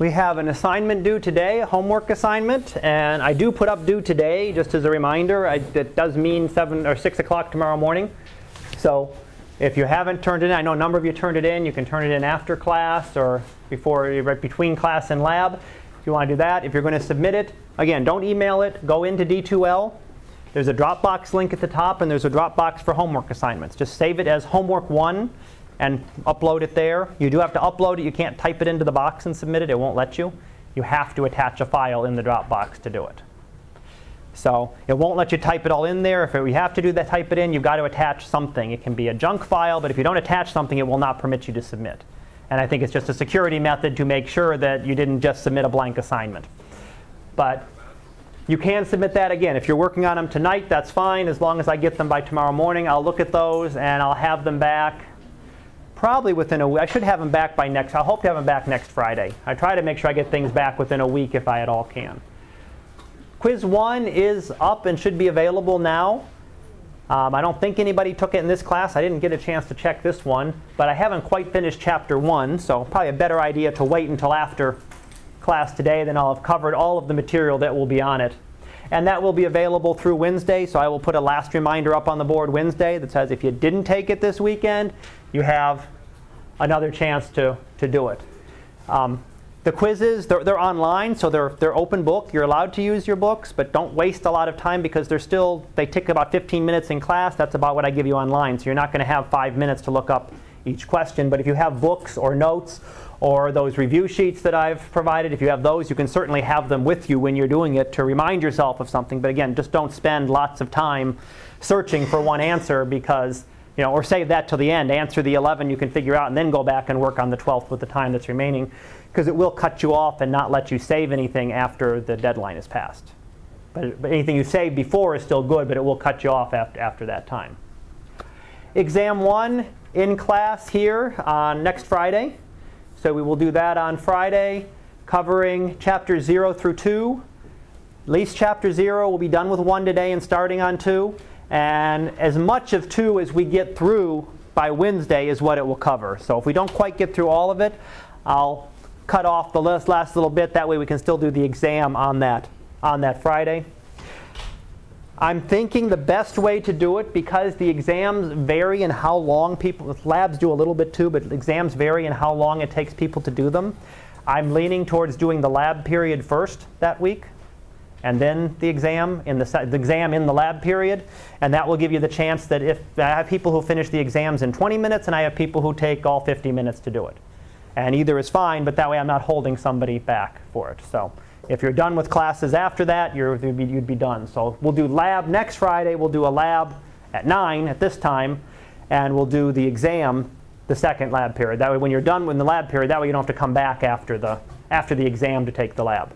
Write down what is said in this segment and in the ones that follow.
We have an assignment due today, a homework assignment, and I do put up due today, just as a reminder. I, it does mean 7 or 6 o'clock tomorrow morning. So if you haven't turned it in, I know a number of you turned it in. You can turn it in after class or before, right between class and lab. If you want to do that, if you're going to submit it, again, don't email it. Go into D2L. There's a Dropbox link at the top, and there's a Dropbox for homework assignments. Just save it as homework one and upload it there. You do have to upload it. You can't type it into the box and submit it. It won't let you. You have to attach a file in the Dropbox to do it. So it won't let you type it all in there. If you have to do that, type it in, you've got to attach something. It can be a junk file, but if you don't attach something, it will not permit you to submit. And I think it's just a security method to make sure that you didn't just submit a blank assignment. But you can submit that again. If you're working on them tonight, that's fine. As long as I get them by tomorrow morning, I'll look at those and I'll have them back probably within a week. I should have them back by next. I hope to have them back next Friday. I try to make sure I get things back within a week if I at all can. Quiz one is up and should be available now. Um, I don't think anybody took it in this class. I didn't get a chance to check this one, but I haven't quite finished chapter one, so probably a better idea to wait until after class today. Then I'll have covered all of the material that will be on it. And that will be available through Wednesday, so I will put a last reminder up on the board Wednesday that says if you didn't take it this weekend, you have another chance to, to do it. Um, the quizzes, they're, they're online, so they're, they're open book. You're allowed to use your books, but don't waste a lot of time because they're still, they take about 15 minutes in class. That's about what I give you online. So you're not going to have five minutes to look up each question. But if you have books or notes or those review sheets that I've provided, if you have those, you can certainly have them with you when you're doing it to remind yourself of something. But again, just don't spend lots of time searching for one answer because you know, or save that till the end. Answer the 11 you can figure out, and then go back and work on the 12th with the time that's remaining, because it will cut you off and not let you save anything after the deadline is passed. But, but anything you save before is still good, but it will cut you off after, after that time. Exam one in class here on next Friday. So we will do that on Friday, covering chapters 0 through 2. At least chapter 0 will be done with 1 today and starting on 2. And as much of 2 as we get through by Wednesday is what it will cover. So if we don't quite get through all of it, I'll cut off the last, last little bit. That way we can still do the exam on that, on that Friday. I'm thinking the best way to do it because the exams vary in how long people, labs do a little bit too, but exams vary in how long it takes people to do them. I'm leaning towards doing the lab period first that week and then the exam in the, the, exam in the lab period and that will give you the chance that if i have people who finish the exams in 20 minutes and i have people who take all 50 minutes to do it. And either is fine but that way i'm not holding somebody back for it. So if you're done with classes after that you'd be, you'd be done. So we'll do lab next friday. We'll do a lab at 9 at this time and we'll do the exam the second lab period. That way when you're done with the lab period that way you don't have to come back after the after the exam to take the lab.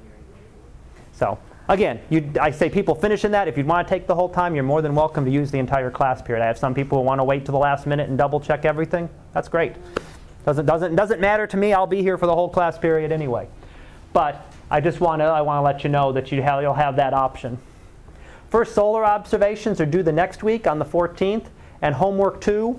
So Again, I say people finish in that. If you want to take the whole time, you're more than welcome to use the entire class period. I have some people who want to wait to the last minute and double check everything. That's great. Doesn't, doesn't, doesn't matter to me. I'll be here for the whole class period anyway. But I just want to, I want to let you know that you have, you'll have that option. First solar observations are due the next week on the 14th, and homework 2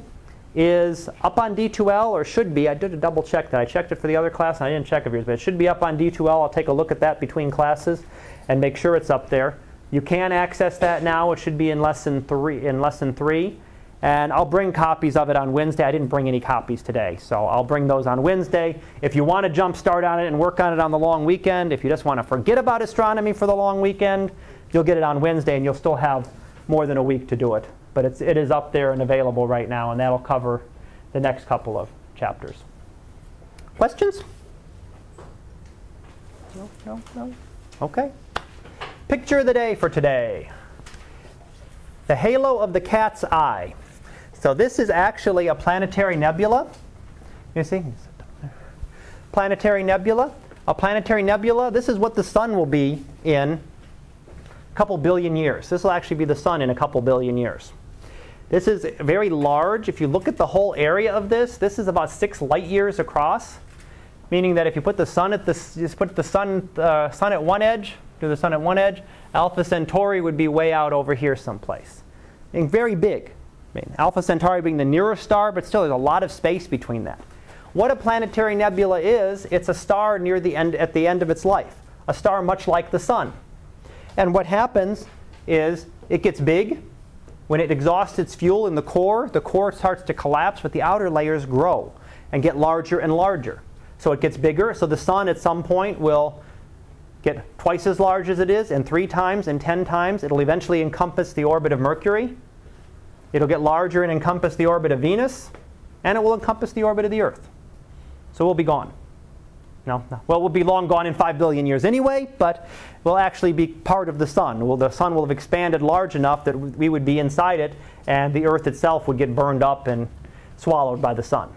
is up on D2L, or should be. I did a double check that. I checked it for the other class, and I didn't check for yours, but it should be up on D2L. I'll take a look at that between classes and make sure it's up there. You can access that now. It should be in lesson three. In lesson three, and I'll bring copies of it on Wednesday. I didn't bring any copies today, so I'll bring those on Wednesday. If you want to jump start on it and work on it on the long weekend, if you just want to forget about astronomy for the long weekend, you'll get it on Wednesday, and you'll still have more than a week to do it. But it's, it is up there and available right now, and that'll cover the next couple of chapters. Questions? No, no, no. Okay. Picture of the day for today the halo of the cat's eye. So, this is actually a planetary nebula. You see? Planetary nebula. A planetary nebula, this is what the sun will be in a couple billion years. This will actually be the sun in a couple billion years. This is very large. If you look at the whole area of this, this is about six light years across, meaning that if you put the sun at the, just put the sun, uh, sun at one edge, to the sun at one edge. Alpha Centauri would be way out over here someplace. And very big. I mean, Alpha Centauri being the nearest star, but still there's a lot of space between that. What a planetary nebula is, it's a star near the end, at the end of its life, a star much like the sun. And what happens is it gets big. When it exhausts its fuel in the core, the core starts to collapse, but the outer layers grow and get larger and larger. So it gets bigger. So the sun at some point will get twice as large as it is, and three times, and ten times. It'll eventually encompass the orbit of Mercury. It'll get larger and encompass the orbit of Venus, and it will encompass the orbit of the Earth. So we'll be gone. No, no. Well, we'll be long gone in 5 billion years anyway, but we'll actually be part of the sun. Well, the sun will have expanded large enough that we would be inside it, and the Earth itself would get burned up and swallowed by the sun.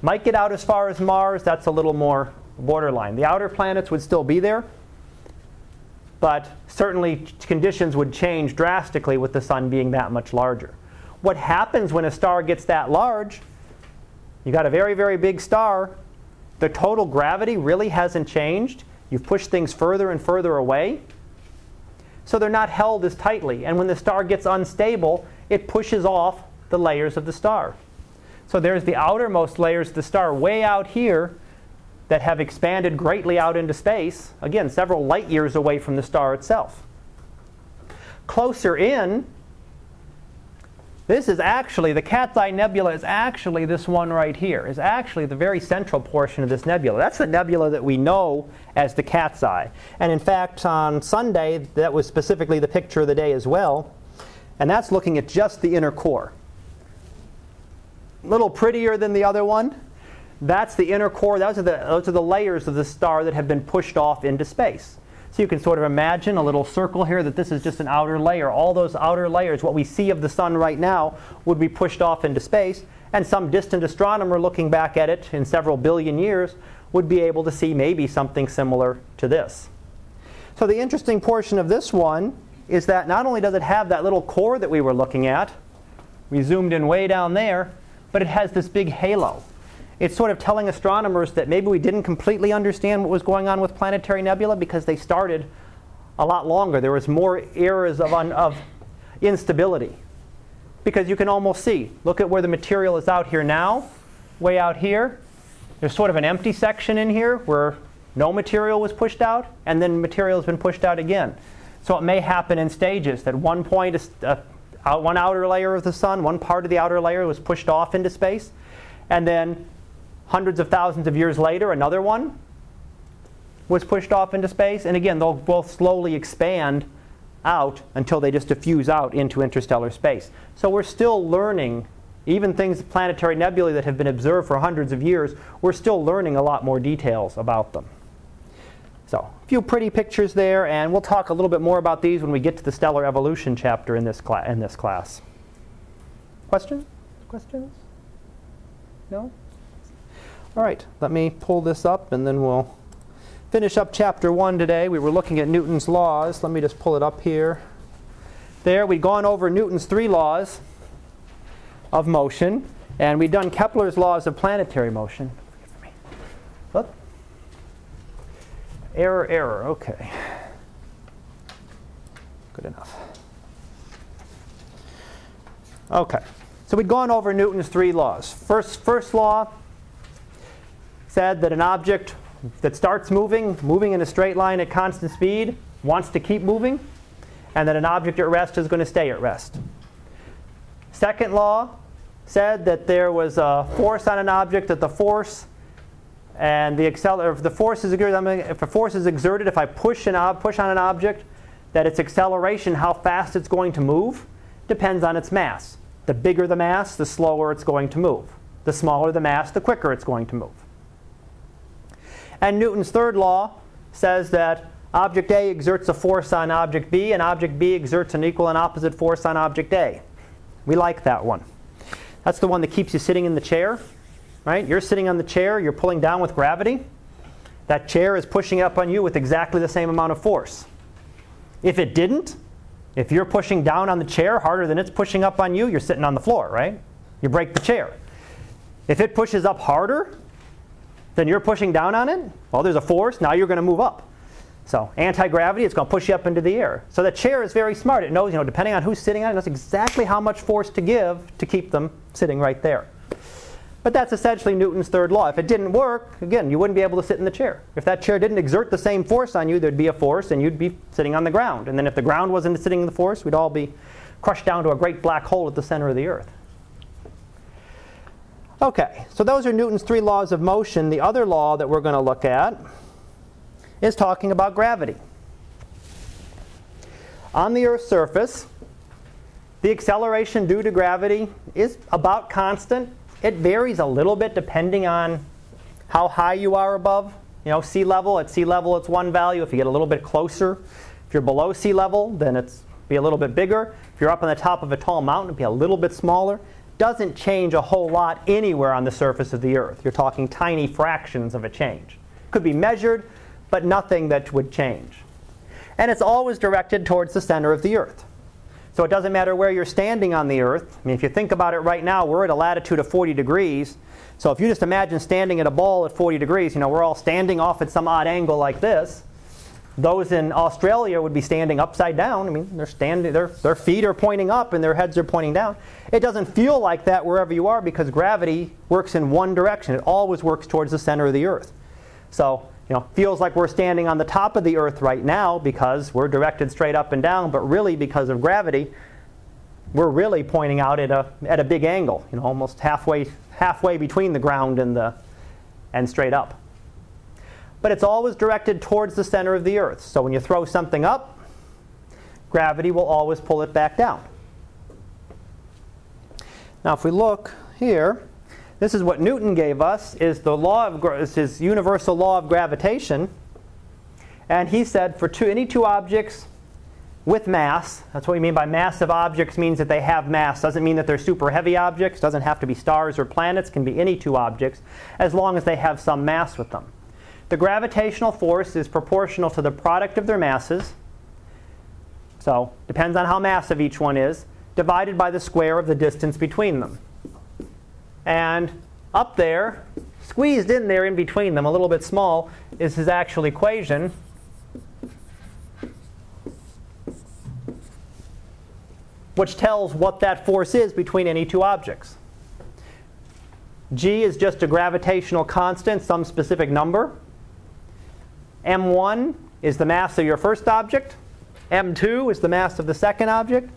Might get out as far as Mars, that's a little more borderline. The outer planets would still be there, but certainly conditions would change drastically with the sun being that much larger. What happens when a star gets that large? You got a very, very big star. The total gravity really hasn't changed. You've pushed things further and further away. So they're not held as tightly. And when the star gets unstable, it pushes off the layers of the star. So there's the outermost layers of the star way out here that have expanded greatly out into space, again, several light years away from the star itself. Closer in, this is actually, the Cat's Eye Nebula is actually this one right here, is actually the very central portion of this nebula. That's the nebula that we know as the Cat's Eye. And in fact, on Sunday, that was specifically the picture of the day as well. And that's looking at just the inner core a little prettier than the other one. That's the inner core. Those are the, those are the layers of the star that have been pushed off into space. So you can sort of imagine a little circle here that this is just an outer layer. All those outer layers, what we see of the sun right now, would be pushed off into space. And some distant astronomer looking back at it in several billion years would be able to see maybe something similar to this. So the interesting portion of this one is that not only does it have that little core that we were looking at, we zoomed in way down there, but it has this big halo. It's sort of telling astronomers that maybe we didn't completely understand what was going on with planetary nebula because they started a lot longer. There was more eras of, un, of instability. Because you can almost see, look at where the material is out here now, way out here. There's sort of an empty section in here where no material was pushed out, and then material has been pushed out again. So it may happen in stages that one point a, uh, out one outer layer of the sun, one part of the outer layer was pushed off into space, and then hundreds of thousands of years later, another one was pushed off into space. And again, they'll both slowly expand out until they just diffuse out into interstellar space. So we're still learning, even things, planetary nebulae that have been observed for hundreds of years, we're still learning a lot more details about them. So, a few pretty pictures there, and we'll talk a little bit more about these when we get to the stellar evolution chapter in this, cla- in this class. Questions? Questions? No? All right, let me pull this up and then we'll finish up chapter 1 today. We were looking at Newton's laws. Let me just pull it up here. There, we'd gone over Newton's three laws of motion, and we'd done Kepler's laws of planetary motion. Look. Error, error, okay. Good enough. Okay, so we'd gone over Newton's three laws. First, first law said that an object that starts moving, moving in a straight line at constant speed, wants to keep moving, and that an object at rest is going to stay at rest. Second law said that there was a force on an object, that the force and the acceler- if the force is exerted, if a force is exerted, if I push an ob- push on an object, that its acceleration, how fast it's going to move, depends on its mass. The bigger the mass, the slower it's going to move. The smaller the mass, the quicker it's going to move. And Newton's third law says that object A exerts a force on object B, and object B exerts an equal and opposite force on object A. We like that one. That's the one that keeps you sitting in the chair right? You're sitting on the chair, you're pulling down with gravity. That chair is pushing up on you with exactly the same amount of force. If it didn't, if you're pushing down on the chair harder than it's pushing up on you, you're sitting on the floor, right? You break the chair. If it pushes up harder than you're pushing down on it, well, there's a force, now you're going to move up. So anti-gravity, it's going to push you up into the air. So the chair is very smart. It knows, you know, depending on who's sitting on it, it knows exactly how much force to give to keep them sitting right there. But that's essentially Newton's third law. If it didn't work, again, you wouldn't be able to sit in the chair. If that chair didn't exert the same force on you, there'd be a force and you'd be sitting on the ground. And then if the ground wasn't sitting in the force, we'd all be crushed down to a great black hole at the center of the earth. Okay, so those are Newton's three laws of motion. The other law that we're going to look at is talking about gravity. On the Earth's surface, the acceleration due to gravity is about constant. It varies a little bit depending on how high you are above. You know, sea level, at sea level it's one value. If you get a little bit closer, if you're below sea level, then it's be a little bit bigger. If you're up on the top of a tall mountain, it'd be a little bit smaller. Doesn't change a whole lot anywhere on the surface of the Earth. You're talking tiny fractions of a change. Could be measured, but nothing that would change. And it's always directed towards the center of the Earth. So it doesn't matter where you're standing on the Earth. I mean, if you think about it right now, we're at a latitude of 40 degrees. So if you just imagine standing at a ball at 40 degrees, you know, we're all standing off at some odd angle like this. Those in Australia would be standing upside down. I mean, they're standing, their, their feet are pointing up and their heads are pointing down. It doesn't feel like that wherever you are because gravity works in one direction. It always works towards the center of the Earth. So you know, feels like we're standing on the top of the earth right now because we're directed straight up and down, but really because of gravity, we're really pointing out at a, at a big angle, you know, almost halfway, halfway between the ground and, the, and straight up. But it's always directed towards the center of the earth. So when you throw something up, gravity will always pull it back down. Now if we look here, this is what Newton gave us, is the law of is his universal law of gravitation. And he said for two, any two objects with mass, that's what we mean by massive objects means that they have mass. Doesn't mean that they're super heavy objects, doesn't have to be stars or planets, can be any two objects, as long as they have some mass with them. The gravitational force is proportional to the product of their masses. So, depends on how massive each one is, divided by the square of the distance between them. And up there, squeezed in there in between them, a little bit small, is his actual equation. Which tells what that force is between any two objects. G is just a gravitational constant, some specific number. M1 is the mass of your first object. M2 is the mass of the second object.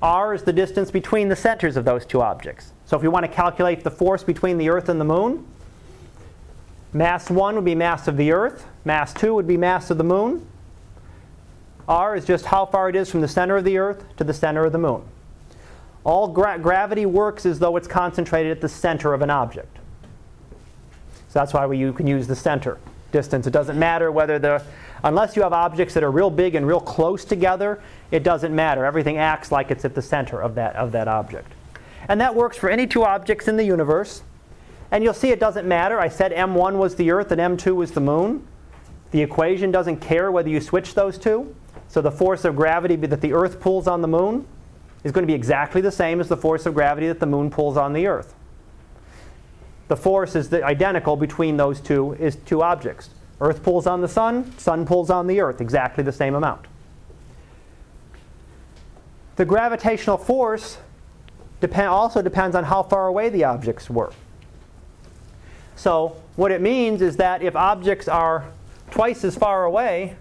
R is the distance between the centers of those two objects. So if you want to calculate the force between the Earth and the Moon, mass 1 would be mass of the Earth, mass 2 would be mass of the Moon. R is just how far it is from the center of the Earth to the center of the Moon. All gra gravity works as though it's concentrated at the center of an object. So that's why we, you can use the center distance. It doesn't matter whether the, unless you have objects that are real big and real close together, it doesn't matter. Everything acts like it's at the center of that, of that object. And that works for any two objects in the universe. And you'll see it doesn't matter. I said M1 was the Earth and M2 was the Moon. The equation doesn't care whether you switch those two. So the force of gravity that the Earth pulls on the Moon is going to be exactly the same as the force of gravity that the Moon pulls on the Earth. The force is identical between those two is two objects. Earth pulls on the Sun, Sun pulls on the Earth, exactly the same amount. The gravitational force depend, also depends on how far away the objects were. So what it means is that if objects are twice as far away,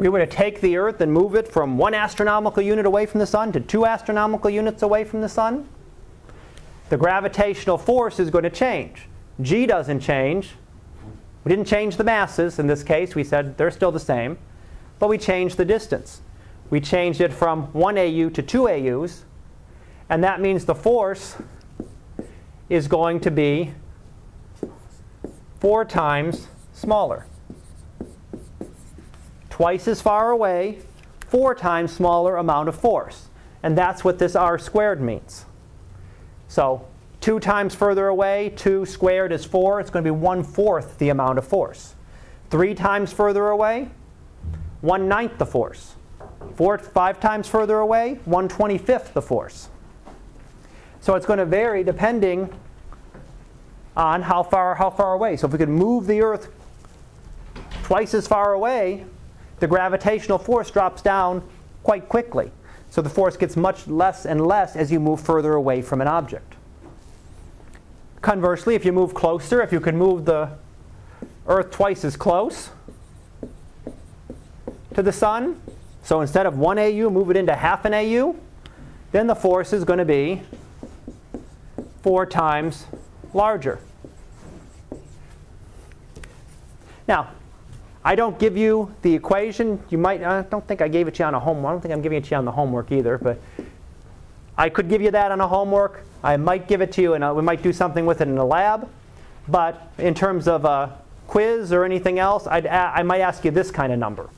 we were to take the Earth and move it from one astronomical unit away from the Sun to two astronomical units away from the Sun, the gravitational force is going to change. G doesn't change. We didn't change the masses in this case. We said they're still the same. But we changed the distance we changed it from 1 AU to 2 AUs, and that means the force is going to be four times smaller. Twice as far away, four times smaller amount of force. And that's what this r squared means. So 2 times further away, 2 squared is 4. It's going to be 1 fourth the amount of force. 3 times further away, 1 ninth the force. Four, five times further away, 125th the force. So it's going to vary depending on how far, how far away. So if we could move the Earth twice as far away, the gravitational force drops down quite quickly. So the force gets much less and less as you move further away from an object. Conversely, if you move closer, if you can move the Earth twice as close to the Sun, so instead of 1 AU, move it into half an AU, then the force is going to be four times larger. Now, I don't give you the equation. You might, I don't think I gave it to you on a homework. I don't think I'm giving it to you on the homework either, but I could give you that on a homework. I might give it to you and uh, we might do something with it in the lab. But in terms of a quiz or anything else, I'd, I might ask you this kind of number.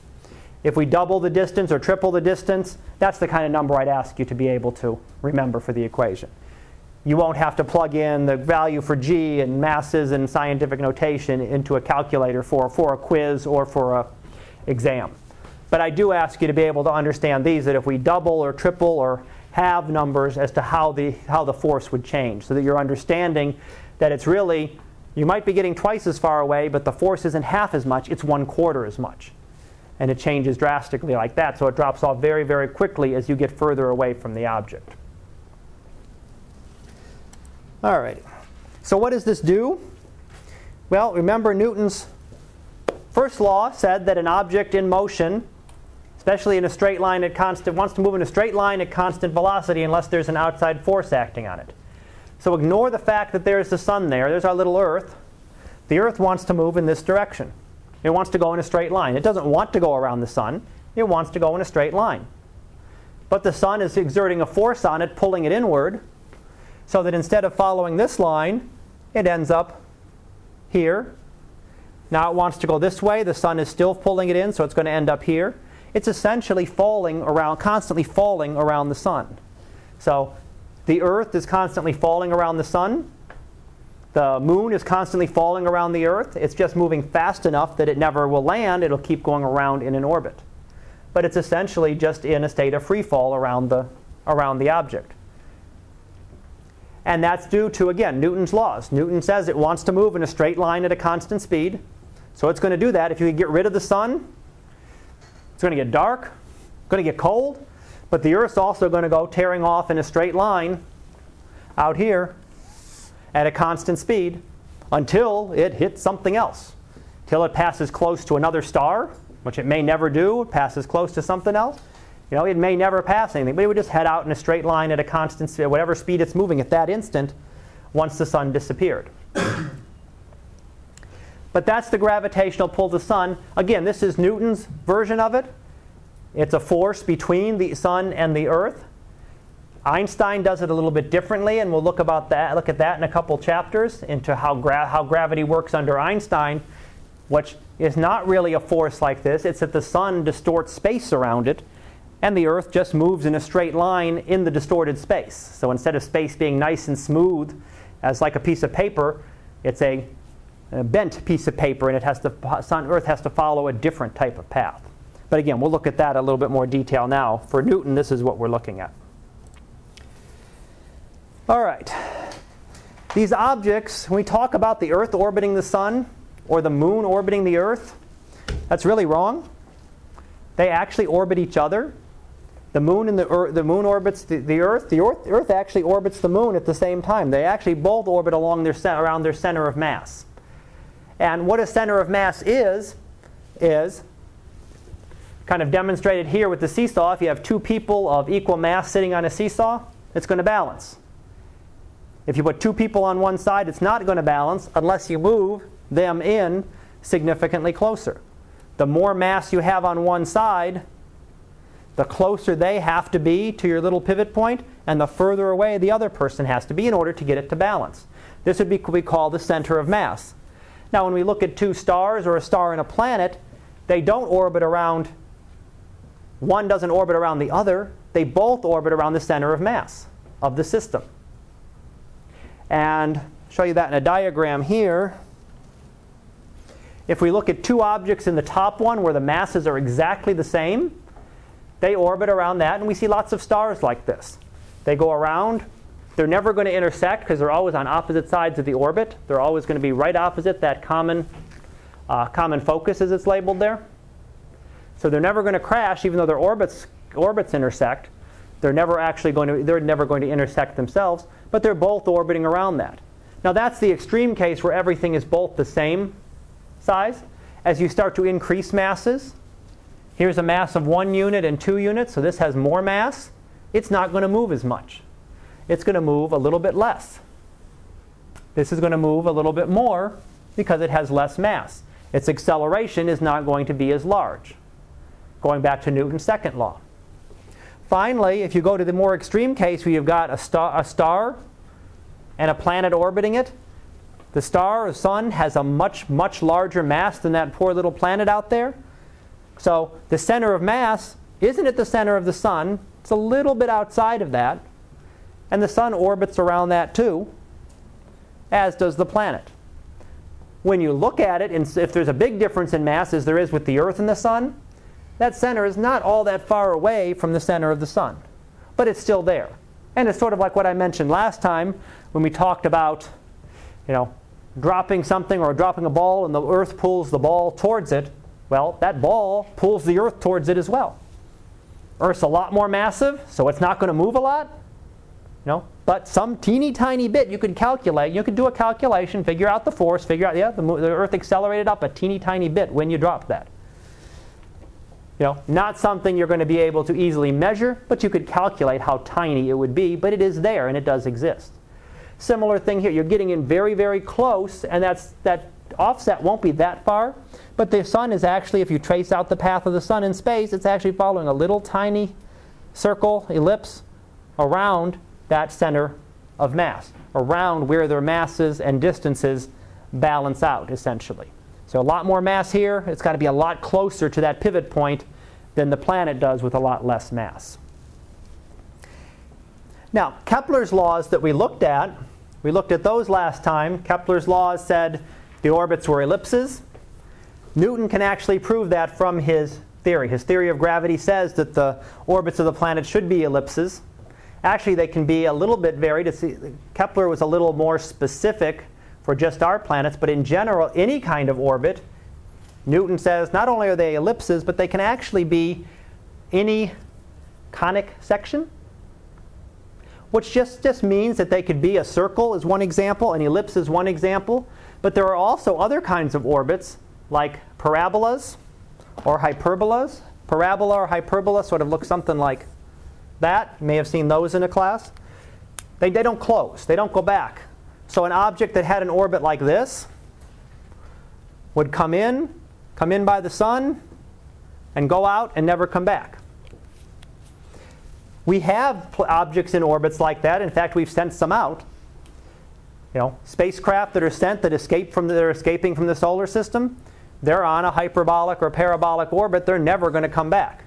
If we double the distance or triple the distance, that's the kind of number I'd ask you to be able to remember for the equation. You won't have to plug in the value for g and masses and scientific notation into a calculator for, for a quiz or for an exam. But I do ask you to be able to understand these, that if we double or triple or have numbers as to how the, how the force would change, so that you're understanding that it's really, you might be getting twice as far away, but the force isn't half as much, it's one quarter as much and it changes drastically like that. So it drops off very, very quickly as you get further away from the object. All right. So what does this do? Well, remember Newton's first law said that an object in motion, especially in a straight line at constant, wants to move in a straight line at constant velocity unless there's an outside force acting on it. So ignore the fact that there's the sun there. There's our little Earth. The Earth wants to move in this direction. It wants to go in a straight line. It doesn't want to go around the sun. It wants to go in a straight line. But the sun is exerting a force on it, pulling it inward, so that instead of following this line, it ends up here. Now it wants to go this way. The sun is still pulling it in, so it's going to end up here. It's essentially falling around, constantly falling around the sun. So the Earth is constantly falling around the sun. The moon is constantly falling around the Earth. It's just moving fast enough that it never will land. It'll keep going around in an orbit. But it's essentially just in a state of free fall around the, around the object. And that's due to, again, Newton's laws. Newton says it wants to move in a straight line at a constant speed. So it's going to do that. If you get rid of the sun, it's going to get dark, going to get cold, but the Earth's also going to go tearing off in a straight line out here at a constant speed until it hits something else. Till it passes close to another star, which it may never do, it passes close to something else. You know, it may never pass anything, but it would just head out in a straight line at a constant speed, whatever speed it's moving at that instant, once the sun disappeared. but that's the gravitational pull of the sun. Again, this is Newton's version of it. It's a force between the sun and the earth. Einstein does it a little bit differently, and we'll look about that. Look at that in a couple chapters into how gra- how gravity works under Einstein, which is not really a force like this. It's that the sun distorts space around it, and the Earth just moves in a straight line in the distorted space. So instead of space being nice and smooth, as like a piece of paper, it's a, a bent piece of paper, and it has to sun Earth has to follow a different type of path. But again, we'll look at that a little bit more detail now. For Newton, this is what we're looking at. All right. These objects, when we talk about the Earth orbiting the Sun or the Moon orbiting the Earth, that's really wrong. They actually orbit each other. The moon and the, Earth, the moon orbits the, the Earth. The Earth, Earth actually orbits the moon at the same time. They actually both orbit along their around their center of mass. And what a center of mass is, is kind of demonstrated here with the seesaw. If you have two people of equal mass sitting on a seesaw, it's going to balance. If you put two people on one side, it's not going to balance unless you move them in significantly closer. The more mass you have on one side, the closer they have to be to your little pivot point, and the further away the other person has to be in order to get it to balance. This would be what we call the center of mass. Now, when we look at two stars or a star and a planet, they don't orbit around, one doesn't orbit around the other, they both orbit around the center of mass of the system. And I'll show you that in a diagram here. If we look at two objects in the top one where the masses are exactly the same, they orbit around that, and we see lots of stars like this. They go around. They're never going to intersect because they're always on opposite sides of the orbit. They're always going to be right opposite that common, uh, common focus, as it's labeled there. So they're never going to crash, even though their orbits, orbits intersect. They're never actually going to, they're never going to intersect themselves, but they're both orbiting around that. Now that's the extreme case where everything is both the same size. As you start to increase masses, here's a mass of one unit and two units, so this has more mass. It's not going to move as much. It's going to move a little bit less. This is going to move a little bit more because it has less mass. Its acceleration is not going to be as large. Going back to Newton's second law. Finally, if you go to the more extreme case where you've got a star, a star and a planet orbiting it, the star or sun has a much, much larger mass than that poor little planet out there. So the center of mass isn't at the center of the sun. It's a little bit outside of that. And the sun orbits around that too, as does the planet. When you look at it, and if there's a big difference in mass as there is with the Earth and the sun, that center is not all that far away from the center of the sun. But it's still there. And it's sort of like what I mentioned last time when we talked about, you know, dropping something or dropping a ball and the earth pulls the ball towards it. Well, that ball pulls the earth towards it as well. Earth's a lot more massive, so it's not going to move a lot. You know, but some teeny tiny bit you could calculate. You could do a calculation, figure out the force, figure out, yeah, the, the Earth accelerated up a teeny tiny bit when you dropped that. You know, not something you're going to be able to easily measure, but you could calculate how tiny it would be, but it is there and it does exist. Similar thing here. You're getting in very, very close, and that's, that offset won't be that far. But the sun is actually, if you trace out the path of the sun in space, it's actually following a little tiny circle, ellipse, around that center of mass, around where their masses and distances balance out, essentially. So a lot more mass here. It's got to be a lot closer to that pivot point than the planet does with a lot less mass. Now, Kepler's laws that we looked at, we looked at those last time. Kepler's laws said the orbits were ellipses. Newton can actually prove that from his theory. His theory of gravity says that the orbits of the planet should be ellipses. Actually, they can be a little bit varied. Kepler was a little more specific for just our planets, but in general, any kind of orbit, Newton says not only are they ellipses, but they can actually be any conic section which just, just means that they could be a circle is one example, an ellipse is one example. But there are also other kinds of orbits, like parabolas or hyperbolas. Parabola or hyperbola sort of look something like that. You may have seen those in a class. They, they don't close, they don't go back. So an object that had an orbit like this would come in, come in by the sun, and go out and never come back. We have objects in orbits like that. In fact, we've sent some out. You know, spacecraft that are sent that escape from the, that are escaping from the solar system, they're on a hyperbolic or parabolic orbit. They're never going to come back.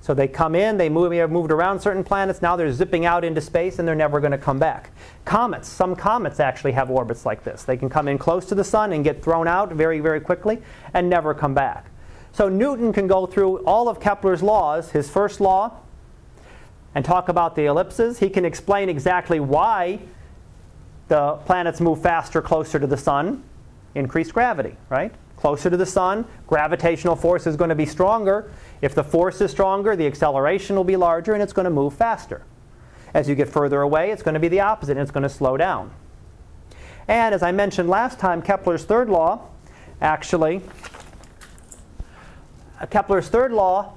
So they come in, they move, have moved around certain planets. Now they're zipping out into space, and they're never going to come back. Comets, some comets actually have orbits like this. They can come in close to the sun and get thrown out very, very quickly, and never come back. So Newton can go through all of Kepler's laws. His first law, and talk about the ellipses. He can explain exactly why the planets move faster closer to the sun. Increased gravity, right? Closer to the sun, gravitational force is going to be stronger. If the force is stronger, the acceleration will be larger and it's going to move faster. As you get further away, it's going to be the opposite and it's going to slow down. And as I mentioned last time, Kepler's third law actually, Kepler's third law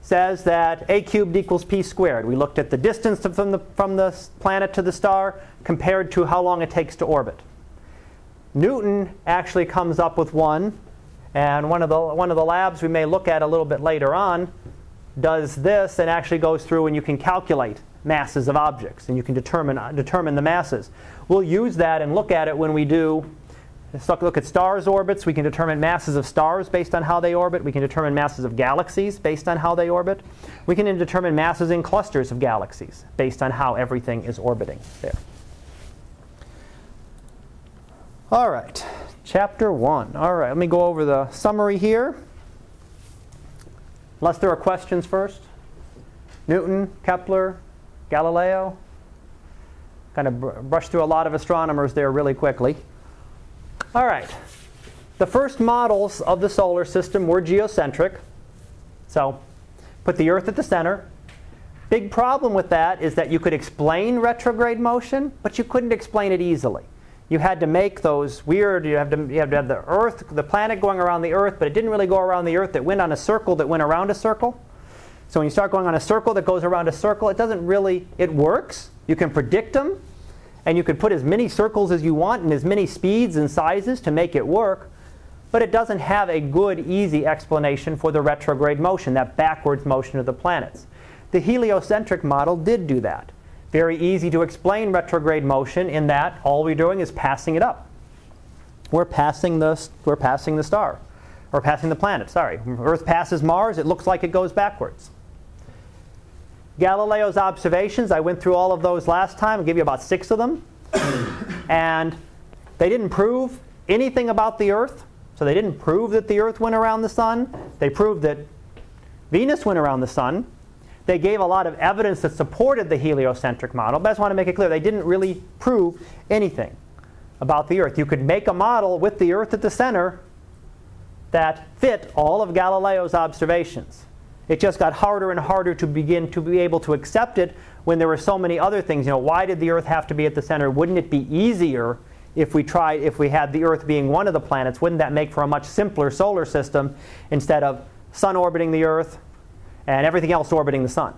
says that a cubed equals p squared. We looked at the distance from the, from the planet to the star compared to how long it takes to orbit. Newton actually comes up with one, and one of the, one of the labs we may look at a little bit later on does this and actually goes through and you can calculate masses of objects and you can determine, uh, determine the masses. We'll use that and look at it when we do Let's look at stars' orbits. We can determine masses of stars based on how they orbit. We can determine masses of galaxies based on how they orbit. We can determine masses in clusters of galaxies based on how everything is orbiting there. All right, chapter 1. All right, let me go over the summary here. Unless there are questions first. Newton, Kepler, Galileo. Kind of brush through a lot of astronomers there really quickly. All right. The first models of the solar system were geocentric. So put the Earth at the center. Big problem with that is that you could explain retrograde motion, but you couldn't explain it easily. You had to make those weird, you have to, you have to have the Earth, the planet going around the Earth, but it didn't really go around the Earth. It went on a circle that went around a circle. So when you start going on a circle that goes around a circle, it doesn't really, it works. You can predict them, and you can put as many circles as you want and as many speeds and sizes to make it work, but it doesn't have a good, easy explanation for the retrograde motion, that backwards motion of the planets. The heliocentric model did do that. Very easy to explain retrograde motion in that all we're doing is passing it up. We're passing the, we're passing the star, or passing the planet, sorry. Earth passes Mars, it looks like it goes backwards. Galileo's observations, I went through all of those last time, I'll give you about six of them. and they didn't prove anything about the Earth. So they didn't prove that the Earth went around the sun. They proved that Venus went around the sun. They gave a lot of evidence that supported the heliocentric model, but I just want to make it clear they didn't really prove anything about the Earth. You could make a model with the Earth at the center that fit all of Galileo's observations. It just got harder and harder to begin to be able to accept it when there were so many other things. You know, why did the Earth have to be at the center? Wouldn't it be easier if we tried if we had the Earth being one of the planets? Wouldn't that make for a much simpler solar system instead of sun orbiting the Earth, and everything else orbiting the sun.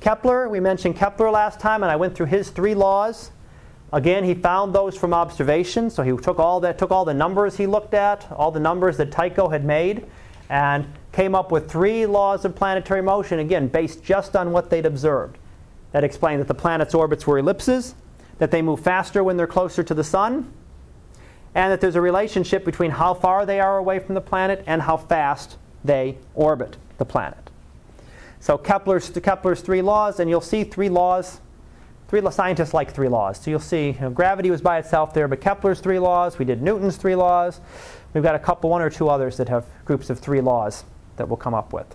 Kepler, we mentioned Kepler last time, and I went through his three laws. Again, he found those from observation, so he took all that, took all the numbers he looked at, all the numbers that Tycho had made, and came up with three laws of planetary motion, again, based just on what they'd observed. That explained that the planets' orbits were ellipses, that they move faster when they're closer to the sun, and that there's a relationship between how far they are away from the planet and how fast they orbit the planet. So Kepler's, Kepler's three laws, and you'll see three laws. Three scientists like three laws. So you'll see you know, gravity was by itself there, but Kepler's three laws. We did Newton's three laws. We've got a couple, one or two others that have groups of three laws that we'll come up with.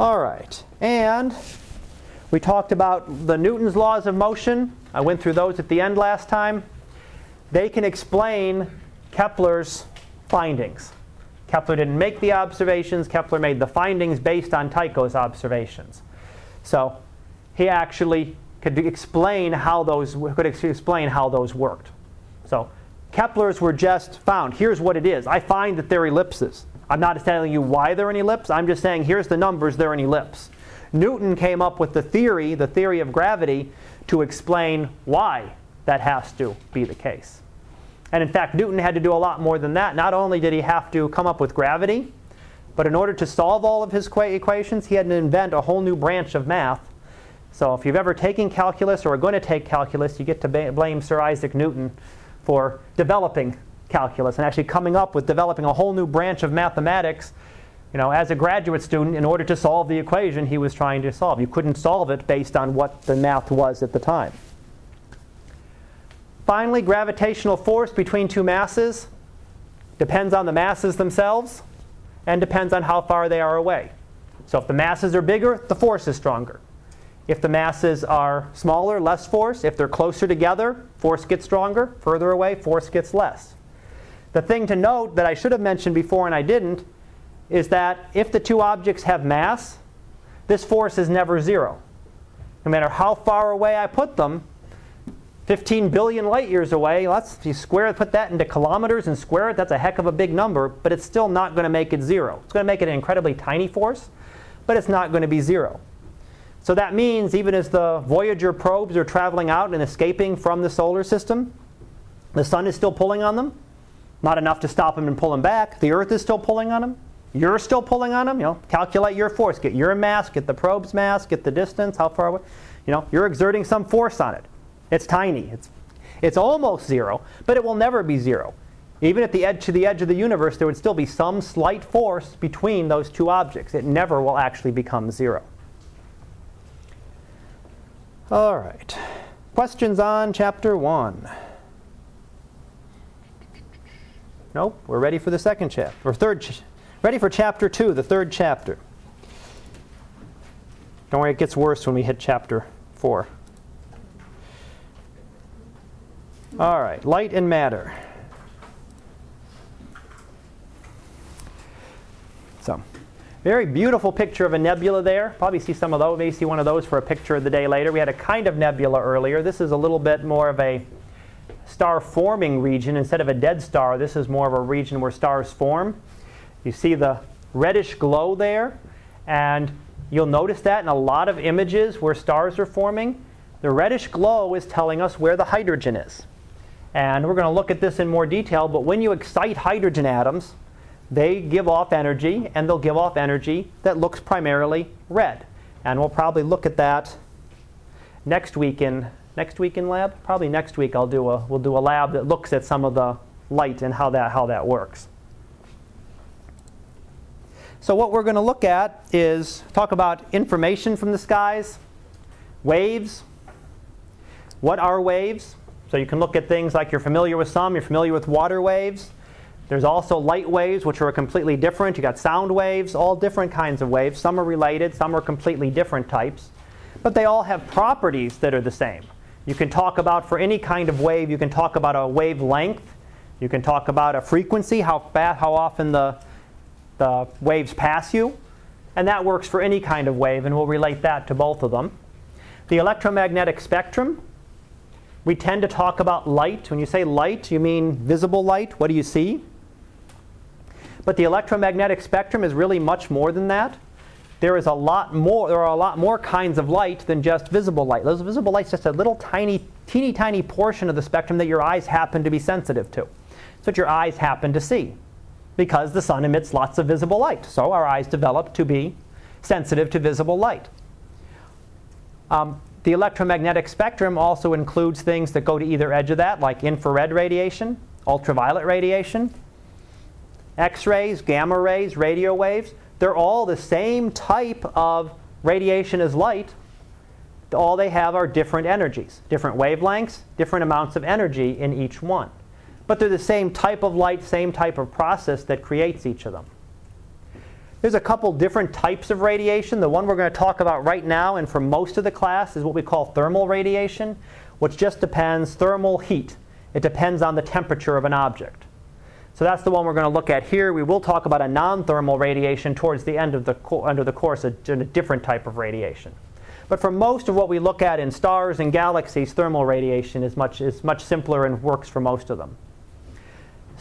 All right, and we talked about the Newton's laws of motion. I went through those at the end last time. They can explain Kepler's findings. Kepler didn't make the observations, Kepler made the findings based on Tycho's observations. So he actually could explain how those could explain how those worked. So Kepler's were just found. Here's what it is. I find that they're ellipses. I'm not telling you why they're an ellipse. I'm just saying here's the numbers, they're an ellipse. Newton came up with the theory, the theory of gravity, to explain why that has to be the case. And in fact, Newton had to do a lot more than that. Not only did he have to come up with gravity, but in order to solve all of his equations, he had to invent a whole new branch of math. So if you've ever taken calculus or are going to take calculus, you get to blame Sir Isaac Newton for developing calculus and actually coming up with developing a whole new branch of mathematics. You know, as a graduate student, in order to solve the equation he was trying to solve, you couldn't solve it based on what the math was at the time. Finally, gravitational force between two masses depends on the masses themselves and depends on how far they are away. So if the masses are bigger, the force is stronger. If the masses are smaller, less force. If they're closer together, force gets stronger. Further away, force gets less. The thing to note that I should have mentioned before and I didn't is that if the two objects have mass, this force is never zero. No matter how far away I put them, 15 billion light years away, let's, if you square put that into kilometers and square it, that's a heck of a big number, but it's still not going to make it zero. It's going to make it an incredibly tiny force, but it's not going to be zero. So that means even as the Voyager probes are traveling out and escaping from the solar system, the sun is still pulling on them. Not enough to stop them and pull them back. The Earth is still pulling on them. You're still pulling on them. You know, calculate your force. Get your mass, get the probe's mass, get the distance, how far away. You know, you're exerting some force on it. It's tiny. It's, it's almost zero, but it will never be zero. Even at the edge to the edge of the universe, there would still be some slight force between those two objects. It never will actually become zero. All right. Questions on chapter 1? Nope, we're ready for the second chapter, or third, ch- ready for chapter 2, the third chapter. Don't worry, it gets worse when we hit chapter 4. All right, light and matter. So, Very beautiful picture of a nebula there. Probably see some of those, maybe see one of those for a picture of the day later. We had a kind of nebula earlier. This is a little bit more of a star forming region instead of a dead star. This is more of a region where stars form. You see the reddish glow there, and you'll notice that in a lot of images where stars are forming. The reddish glow is telling us where the hydrogen is. And we're going to look at this in more detail, but when you excite hydrogen atoms, they give off energy, and they'll give off energy that looks primarily red. And we'll probably look at that next week in next week in lab. Probably next week I'll do a we'll do a lab that looks at some of the light and how that how that works. So what we're going to look at is talk about information from the skies, waves. What are waves? So you can look at things like you're familiar with some, you're familiar with water waves. There's also light waves, which are completely different. You got sound waves, all different kinds of waves. Some are related, some are completely different types. But they all have properties that are the same. You can talk about, for any kind of wave, you can talk about a wavelength. You can talk about a frequency, how, fast, how often the, the waves pass you. And that works for any kind of wave, and we'll relate that to both of them. The electromagnetic spectrum, we tend to talk about light. When you say light, you mean visible light. What do you see? But the electromagnetic spectrum is really much more than that. There is a lot more. There are a lot more kinds of light than just visible light. Those visible light's just a little tiny, teeny tiny portion of the spectrum that your eyes happen to be sensitive to. It's what your eyes happen to see, because the sun emits lots of visible light. So our eyes develop to be sensitive to visible light. Um, the electromagnetic spectrum also includes things that go to either edge of that, like infrared radiation, ultraviolet radiation, X rays, gamma rays, radio waves, they're all the same type of radiation as light. All they have are different energies, different wavelengths, different amounts of energy in each one. But they're the same type of light, same type of process that creates each of them. There's a couple different types of radiation. The one we're going to talk about right now and for most of the class is what we call thermal radiation, which just depends thermal heat. It depends on the temperature of an object. So that's the one we're going to look at here. We will talk about a non-thermal radiation towards the end of the, under the course, a, a different type of radiation. But for most of what we look at in stars and galaxies, thermal radiation is much, is much simpler and works for most of them.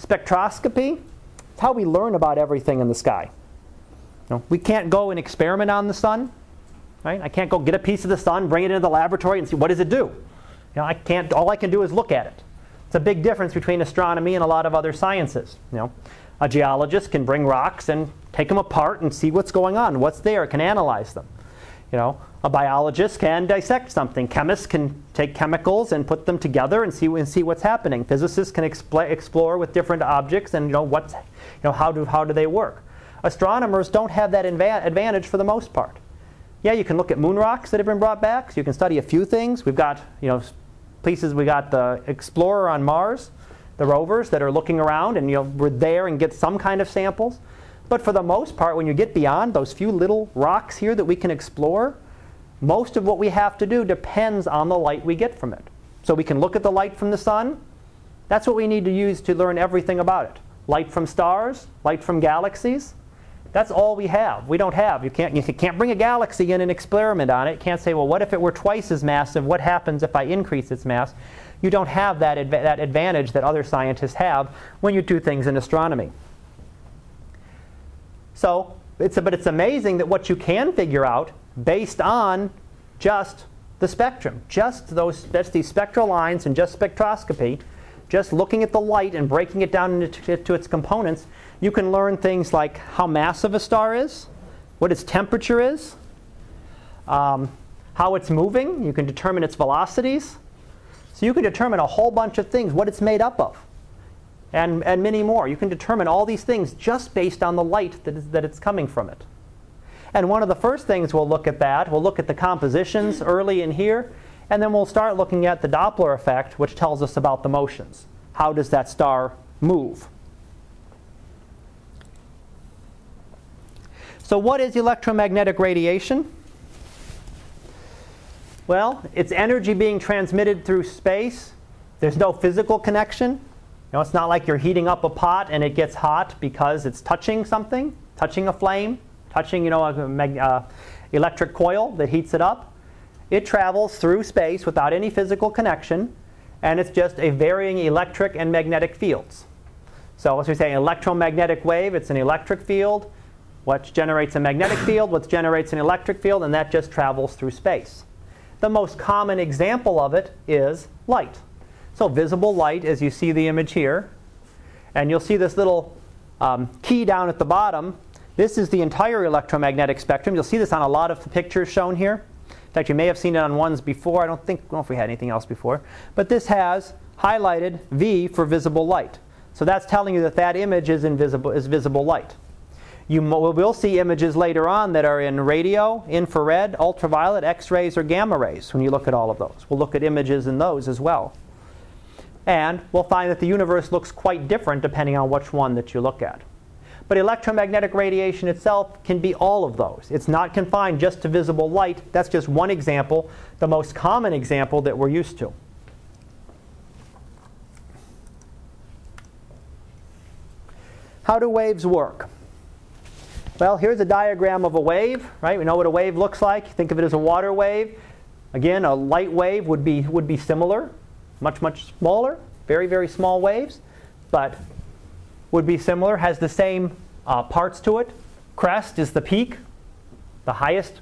Spectroscopy, it's how we learn about everything in the sky. Know, we can't go and experiment on the sun. Right? I can't go get a piece of the sun, bring it into the laboratory, and see what does it do. You know, I can't. All I can do is look at it. It's a big difference between astronomy and a lot of other sciences. You know, a geologist can bring rocks and take them apart and see what's going on, what's there, can analyze them. You know, a biologist can dissect something. Chemists can take chemicals and put them together and see and see what's happening. Physicists can expl- explore with different objects and you know what's, you know how do how do they work. Astronomers don't have that inva- advantage for the most part. Yeah, you can look at moon rocks that have been brought back. So you can study a few things. We've got you know places we got the Explorer on Mars, the rovers that are looking around and you know, we're there and get some kind of samples. But for the most part, when you get beyond those few little rocks here that we can explore, most of what we have to do depends on the light we get from it. So we can look at the light from the sun. That's what we need to use to learn everything about it. Light from stars, light from galaxies. That's all we have. We don't have. You can't, you can't bring a galaxy in and experiment on it. You can't say, well, what if it were twice as massive? What happens if I increase its mass? You don't have that, adva- that advantage that other scientists have when you do things in astronomy. So, it's a, but it's amazing that what you can figure out based on just the spectrum, just those, that's these spectral lines and just spectroscopy, just looking at the light and breaking it down into its components, you can learn things like how massive a star is, what its temperature is, um, how it's moving. You can determine its velocities. So you can determine a whole bunch of things, what it's made up of, and, and many more. You can determine all these things just based on the light that, is, that it's coming from it. And one of the first things we'll look at that, we'll look at the compositions early in here, and then we'll start looking at the Doppler effect, which tells us about the motions. How does that star move? So, what is electromagnetic radiation? Well, it's energy being transmitted through space. There's no physical connection. You know, it's not like you're heating up a pot and it gets hot because it's touching something, touching a flame. touching, you know, a mag- uh, electric coil that heats it up. It travels through space without any physical connection, and it's just a varying electric and magnetic fields. So as we say, an electromagnetic wave, it's an electric field. What generates a magnetic field, what generates an electric field, and that just travels through space. The most common example of it is light. So visible light, as you see the image here, and you'll see this little um, key down at the bottom. This is the entire electromagnetic spectrum. You'll see this on a lot of the pictures shown here. In fact, you may have seen it on ones before. I don't think, I don't know if we had anything else before. But this has highlighted V for visible light. So that's telling you that that image is, invisible, is visible light. You will see images later on that are in radio, infrared, ultraviolet, X-rays, or gamma rays when you look at all of those. We'll look at images in those as well. And we'll find that the universe looks quite different depending on which one that you look at. But electromagnetic radiation itself can be all of those. It's not confined just to visible light. That's just one example, the most common example that we're used to. How do waves work? Well, here's a diagram of a wave, right? We know what a wave looks like. Think of it as a water wave. Again, a light wave would be, would be similar, much, much smaller, very, very small waves, but would be similar, has the same uh, parts to it. Crest is the peak, the highest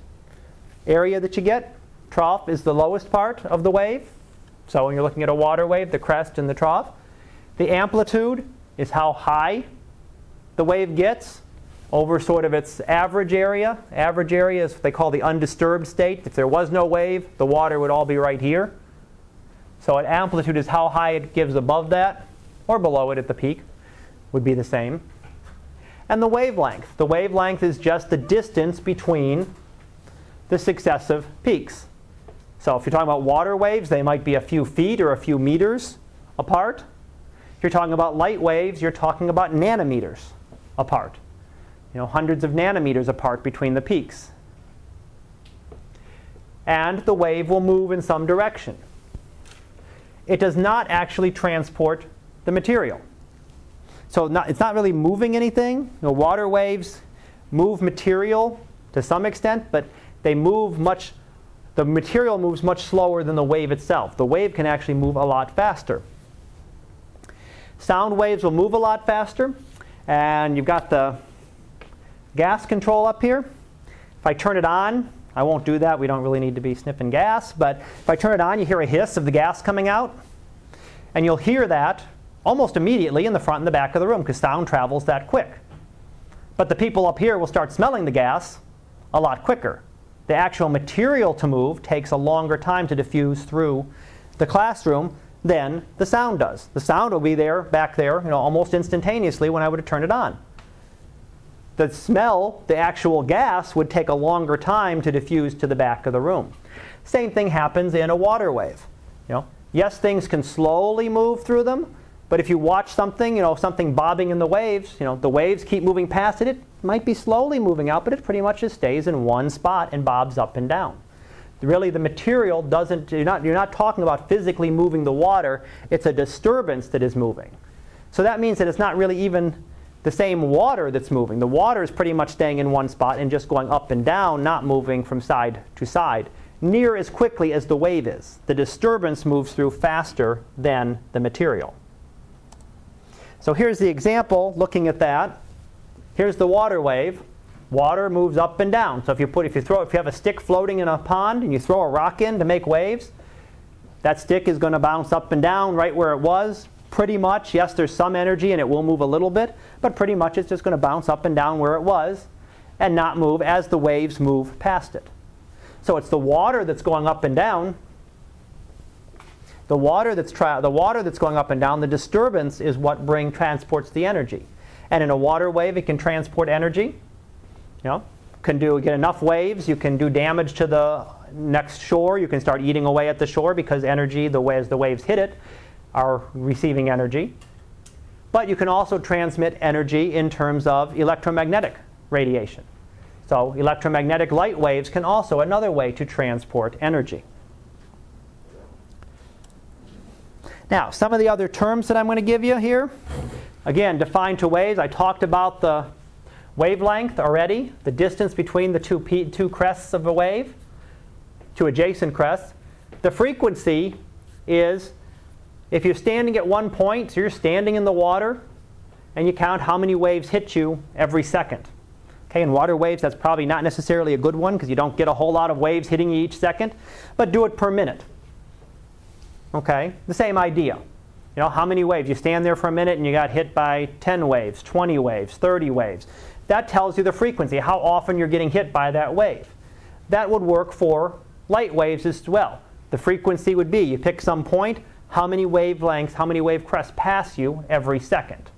area that you get. Trough is the lowest part of the wave. So when you're looking at a water wave, the crest and the trough. The amplitude is how high the wave gets over sort of its average area. Average area is what they call the undisturbed state. If there was no wave, the water would all be right here. So an amplitude is how high it gives above that or below it at the peak would be the same. And the wavelength. The wavelength is just the distance between the successive peaks. So if you're talking about water waves, they might be a few feet or a few meters apart. If you're talking about light waves, you're talking about nanometers apart you know, hundreds of nanometers apart between the peaks. And the wave will move in some direction. It does not actually transport the material. So not, it's not really moving anything. You know, water waves move material to some extent, but they move much, the material moves much slower than the wave itself. The wave can actually move a lot faster. Sound waves will move a lot faster, and you've got the gas control up here. If I turn it on, I won't do that. We don't really need to be sniffing gas. But if I turn it on, you hear a hiss of the gas coming out. And you'll hear that almost immediately in the front and the back of the room because sound travels that quick. But the people up here will start smelling the gas a lot quicker. The actual material to move takes a longer time to diffuse through the classroom than the sound does. The sound will be there, back there, you know, almost instantaneously when I would have turned it on the smell, the actual gas, would take a longer time to diffuse to the back of the room. Same thing happens in a water wave. You know, yes, things can slowly move through them, but if you watch something, you know, something bobbing in the waves, you know, the waves keep moving past it. It might be slowly moving out, but it pretty much just stays in one spot and bobs up and down. Really, the material doesn't. You're not. You're not talking about physically moving the water. It's a disturbance that is moving. So that means that it's not really even the same water that's moving. The water is pretty much staying in one spot and just going up and down, not moving from side to side, near as quickly as the wave is. The disturbance moves through faster than the material. So here's the example looking at that. Here's the water wave. Water moves up and down. So if you put if you throw if you have a stick floating in a pond and you throw a rock in to make waves, that stick is going to bounce up and down right where it was pretty much, yes, there's some energy and it will move a little bit, but pretty much it's just going to bounce up and down where it was and not move as the waves move past it. So it's the water that's going up and down. The water that's tra- the water that's going up and down, the disturbance is what bring transports the energy. And in a water wave, it can transport energy. You know, can do get enough waves, you can do damage to the next shore. You can start eating away at the shore because energy, the way as the waves hit it, are receiving energy. But you can also transmit energy in terms of electromagnetic radiation. So electromagnetic light waves can also another way to transport energy. Now, some of the other terms that I'm going to give you here. Again, defined to waves. I talked about the wavelength already, the distance between the two, two crests of a wave, two adjacent crests. The frequency is if you're standing at one point, so you're standing in the water, and you count how many waves hit you every second. Okay, in water waves, that's probably not necessarily a good one because you don't get a whole lot of waves hitting you each second, but do it per minute. Okay, the same idea. You know, how many waves? You stand there for a minute and you got hit by 10 waves, 20 waves, 30 waves. That tells you the frequency, how often you're getting hit by that wave. That would work for light waves as well. The frequency would be you pick some point, how many wavelengths, how many wave crests pass you every second.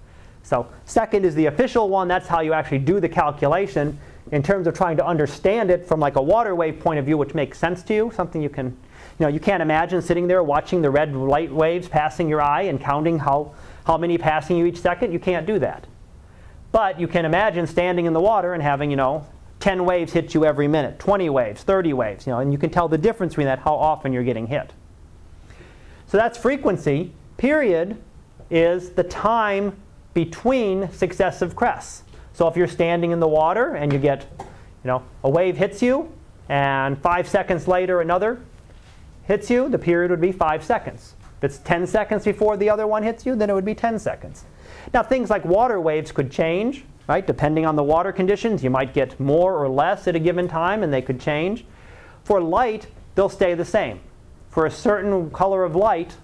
So second is the official one. That's how you actually do the calculation in terms of trying to understand it from like a water wave point of view, which makes sense to you, something you can, you know, you can't imagine sitting there watching the red light waves passing your eye and counting how, how many passing you each second. You can't do that. But you can imagine standing in the water and having, you know, 10 waves hit you every minute, 20 waves, 30 waves, you know, and you can tell the difference between that, how often you're getting hit. So that's frequency. Period is the time between successive crests. So if you're standing in the water and you get, you know, a wave hits you, and five seconds later another hits you, the period would be five seconds. If it's 10 seconds before the other one hits you, then it would be 10 seconds. Now things like water waves could change, right? Depending on the water conditions, you might get more or less at a given time, and they could change. For light, they'll stay the same. For a certain color of light,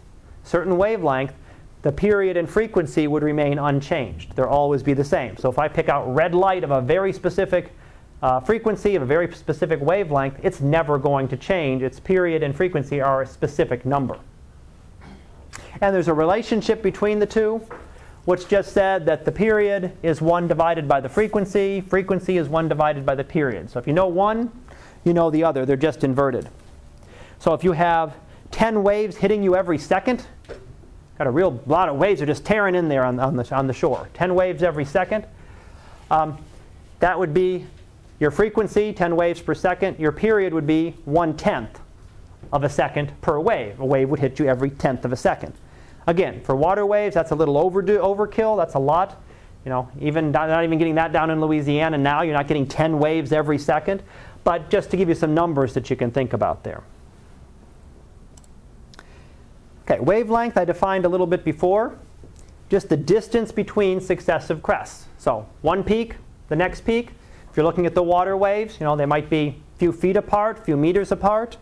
certain wavelength, the period and frequency would remain unchanged. They'll always be the same. So if I pick out red light of a very specific uh, frequency of a very specific wavelength, it's never going to change. Its period and frequency are a specific number. And there's a relationship between the two, which just said that the period is 1 divided by the frequency. Frequency is 1 divided by the period. So if you know one, you know the other. They're just inverted. So if you have 10 waves hitting you every second, Got a real lot of waves are just tearing in there on, on, the, on the shore. 10 waves every second. Um, that would be your frequency, 10 waves per second. Your period would be one tenth of a second per wave. A wave would hit you every tenth of a second. Again, for water waves, that's a little overkill. That's a lot. You know, even not, not even getting that down in Louisiana now, you're not getting 10 waves every second. But just to give you some numbers that you can think about there. Okay, wavelength I defined a little bit before. Just the distance between successive crests. So one peak, the next peak. If you're looking at the water waves, you know, they might be a few feet apart, a few meters apart,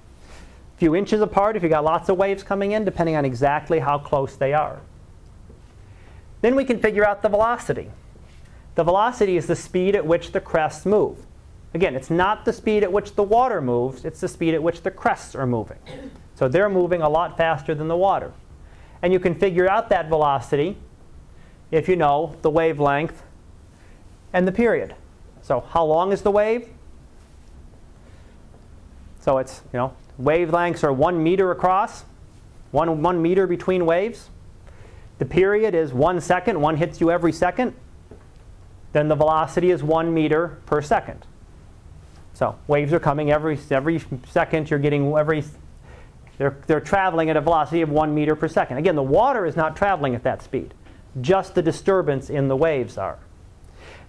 a few inches apart if you've got lots of waves coming in, depending on exactly how close they are. Then we can figure out the velocity. The velocity is the speed at which the crests move. Again, it's not the speed at which the water moves, it's the speed at which the crests are moving. So they're moving a lot faster than the water. And you can figure out that velocity if you know the wavelength and the period. So how long is the wave? So it's, you know, wavelengths are one meter across, one, one meter between waves. The period is one second, one hits you every second. Then the velocity is one meter per second. So waves are coming every, every second. You're getting every they're, they're traveling at a velocity of one meter per second. Again, the water is not traveling at that speed. Just the disturbance in the waves are.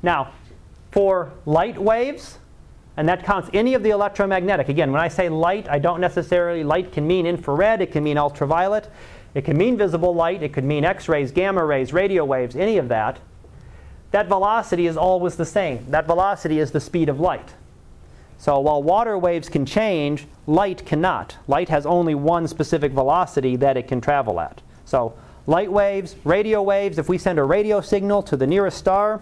Now, for light waves, and that counts any of the electromagnetic. Again, when I say light, I don't necessarily, light can mean infrared, it can mean ultraviolet, it can mean visible light, it could mean X-rays, gamma rays, radio waves, any of that. That velocity is always the same. That velocity is the speed of light. So while water waves can change, light cannot. Light has only one specific velocity that it can travel at. So light waves, radio waves, if we send a radio signal to the nearest star,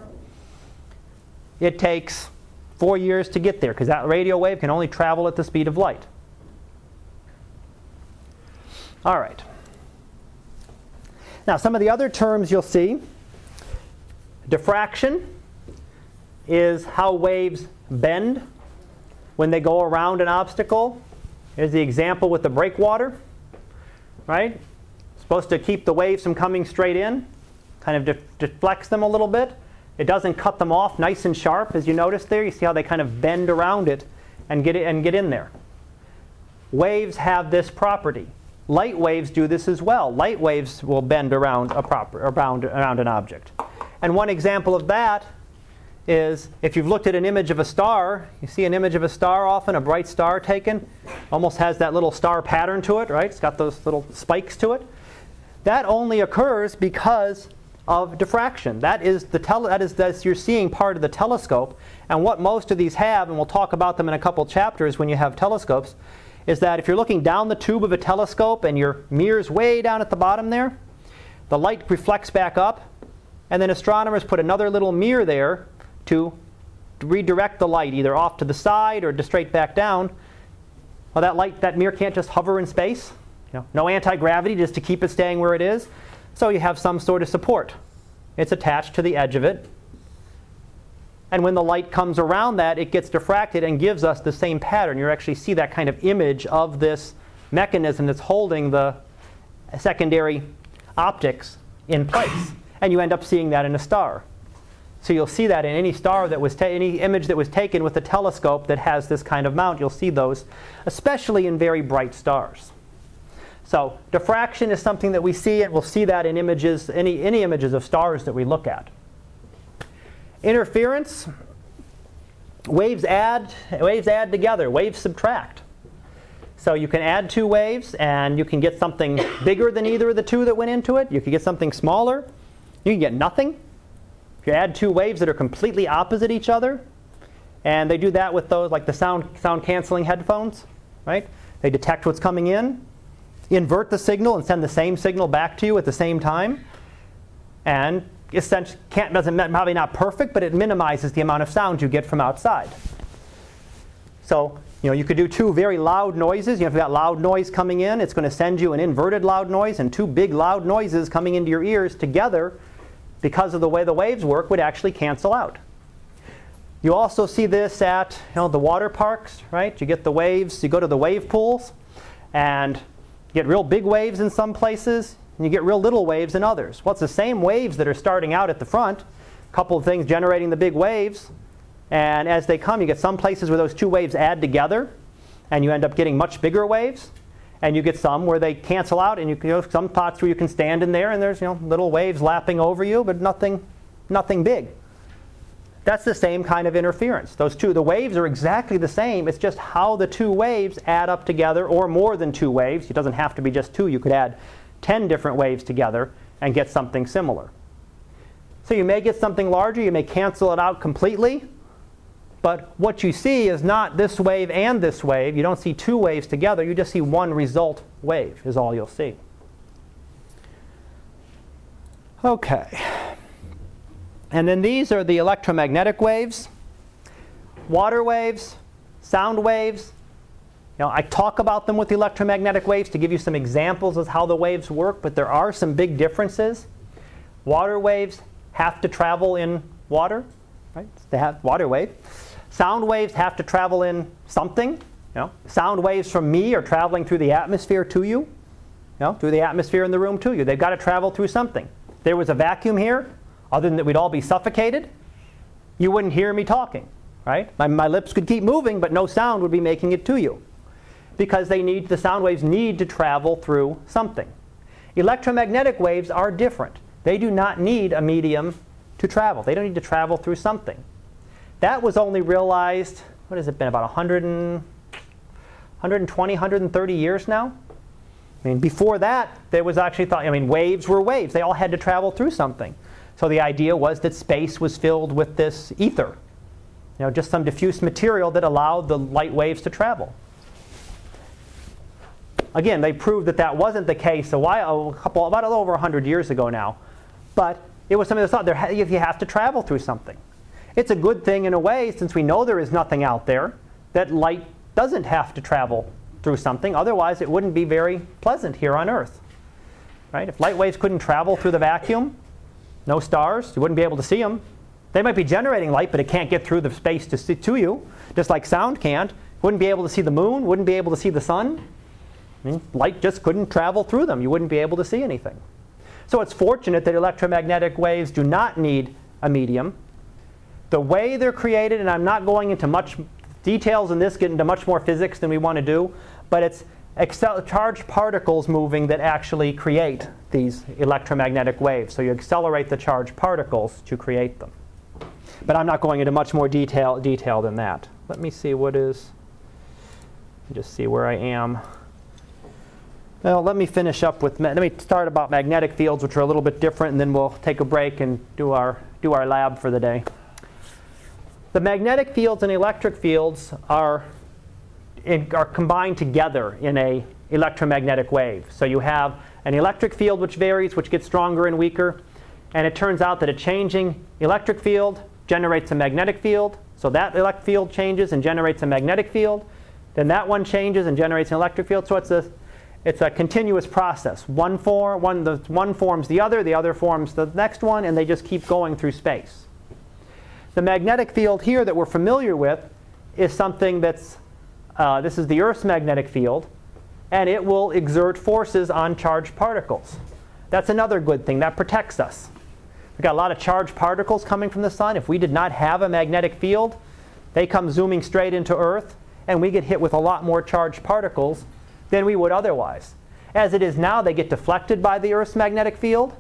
it takes four years to get there because that radio wave can only travel at the speed of light. All right. Now some of the other terms you'll see. Diffraction is how waves bend when they go around an obstacle. Here's the example with the breakwater, right? Supposed to keep the waves from coming straight in, kind of def- deflects them a little bit. It doesn't cut them off nice and sharp, as you notice there. You see how they kind of bend around it and get, it, and get in there. Waves have this property. Light waves do this as well. Light waves will bend around, a proper, around, around an object. And one example of that is if you've looked at an image of a star, you see an image of a star often, a bright star taken, almost has that little star pattern to it, right? It's got those little spikes to it. That only occurs because of diffraction. That is the tele- that is that you're seeing part of the telescope. And what most of these have, and we'll talk about them in a couple chapters when you have telescopes, is that if you're looking down the tube of a telescope and your mirror's way down at the bottom there, the light reflects back up, and then astronomers put another little mirror there to redirect the light either off to the side or just straight back down. Well, that light, that mirror can't just hover in space. You know, no anti-gravity just to keep it staying where it is. So you have some sort of support. It's attached to the edge of it. And when the light comes around that, it gets diffracted and gives us the same pattern. You actually see that kind of image of this mechanism that's holding the secondary optics in place. And you end up seeing that in a star. So you'll see that in any star that was ta- any image that was taken with a telescope that has this kind of mount. You'll see those, especially in very bright stars. So diffraction is something that we see, and we'll see that in images, any, any images of stars that we look at. Interference, waves add, waves add together, waves subtract. So you can add two waves, and you can get something bigger than either of the two that went into it. You can get something smaller. You can get nothing. If you add two waves that are completely opposite each other, and they do that with those like the sound sound canceling headphones, right? They detect what's coming in, invert the signal and send the same signal back to you at the same time. And essentially can't doesn't probably not perfect, but it minimizes the amount of sound you get from outside. So you know you could do two very loud noises. You know, if you've got loud noise coming in, it's going to send you an inverted loud noise, and two big loud noises coming into your ears together, because of the way the waves work, would actually cancel out. You also see this at you know, the water parks, right? You get the waves, you go to the wave pools, and you get real big waves in some places, and you get real little waves in others. Well, it's the same waves that are starting out at the front, a couple of things generating the big waves, and as they come, you get some places where those two waves add together, and you end up getting much bigger waves. And you get some where they cancel out, and you, you know, some spots where you can stand in there, and there's you know little waves lapping over you, but nothing, nothing big. That's the same kind of interference. Those two, the waves are exactly the same. It's just how the two waves add up together, or more than two waves. It doesn't have to be just two. You could add 10 different waves together and get something similar. So you may get something larger. You may cancel it out completely. But what you see is not this wave and this wave. You don't see two waves together. You just see one result wave, is all you'll see. Okay. And then these are the electromagnetic waves, water waves, sound waves. You know, I talk about them with the electromagnetic waves to give you some examples of how the waves work, but there are some big differences. Water waves have to travel in water, right? They have water wave. Sound waves have to travel in something. You know, sound waves from me are traveling through the atmosphere to you, you know, through the atmosphere in the room to you. They've got to travel through something. There was a vacuum here, other than that we'd all be suffocated, you wouldn't hear me talking, right? My, my lips could keep moving, but no sound would be making it to you. Because they need, the sound waves need to travel through something. Electromagnetic waves are different. They do not need a medium to travel. They don't need to travel through something. That was only realized, what has it been, about 100 and, 120, 130 years now? I mean, before that, there was actually thought, I mean, waves were waves. They all had to travel through something. So the idea was that space was filled with this ether, you know, just some diffuse material that allowed the light waves to travel. Again, they proved that that wasn't the case a while, a couple, about a little over 100 years ago now. But it was something that's thought if you have to travel through something. It's a good thing in a way, since we know there is nothing out there, that light doesn't have to travel through something. Otherwise, it wouldn't be very pleasant here on Earth. Right? If light waves couldn't travel through the vacuum, no stars, you wouldn't be able to see them. They might be generating light, but it can't get through the space to, see, to you, just like sound can't. Wouldn't be able to see the moon, wouldn't be able to see the sun. I mean, light just couldn't travel through them. You wouldn't be able to see anything. So it's fortunate that electromagnetic waves do not need a medium. The way they're created, and I'm not going into much details in this, get into much more physics than we want to do, but it's charged particles moving that actually create these electromagnetic waves. So you accelerate the charged particles to create them. but I'm not going into much more detail, detail than that. Let me see what is, just see where I am. Well, let me finish up with, let me start about magnetic fields, which are a little bit different, and then we'll take a break and do our, do our lab for the day. The magnetic fields and electric fields are, are combined together in a electromagnetic wave. So you have an electric field which varies, which gets stronger and weaker, and it turns out that a changing electric field generates a magnetic field. So that electric field changes and generates a magnetic field. Then that one changes and generates an electric field. So it's a, it's a continuous process. One, form, one, the, one forms the other, the other forms the next one, and they just keep going through space. The magnetic field here that we're familiar with is something that's, uh, this is the Earth's magnetic field, and it will exert forces on charged particles. That's another good thing. That protects us. We've got a lot of charged particles coming from the sun. If we did not have a magnetic field, they come zooming straight into Earth, and we get hit with a lot more charged particles than we would otherwise. As it is now, they get deflected by the Earth's magnetic field.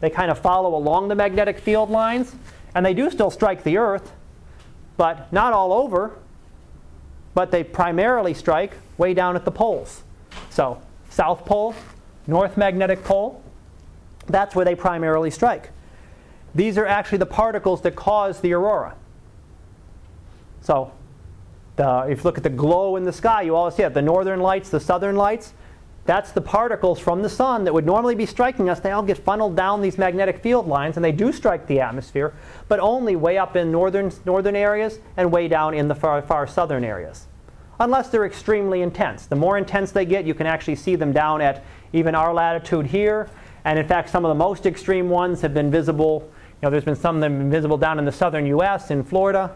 They kind of follow along the magnetic field lines, and they do still strike the Earth, but not all over, but they primarily strike way down at the poles. So, South Pole, North Magnetic Pole, that's where they primarily strike. These are actually the particles that cause the aurora. So, the, if you look at the glow in the sky, you always see it. The northern lights, the southern lights, that's the particles from the sun that would normally be striking us. They all get funneled down these magnetic field lines, and they do strike the atmosphere, but only way up in northern, northern areas and way down in the far, far southern areas. Unless they're extremely intense. The more intense they get, you can actually see them down at even our latitude here. And in fact, some of the most extreme ones have been visible You know, there's been some that have been visible down in the southern U.S., in Florida.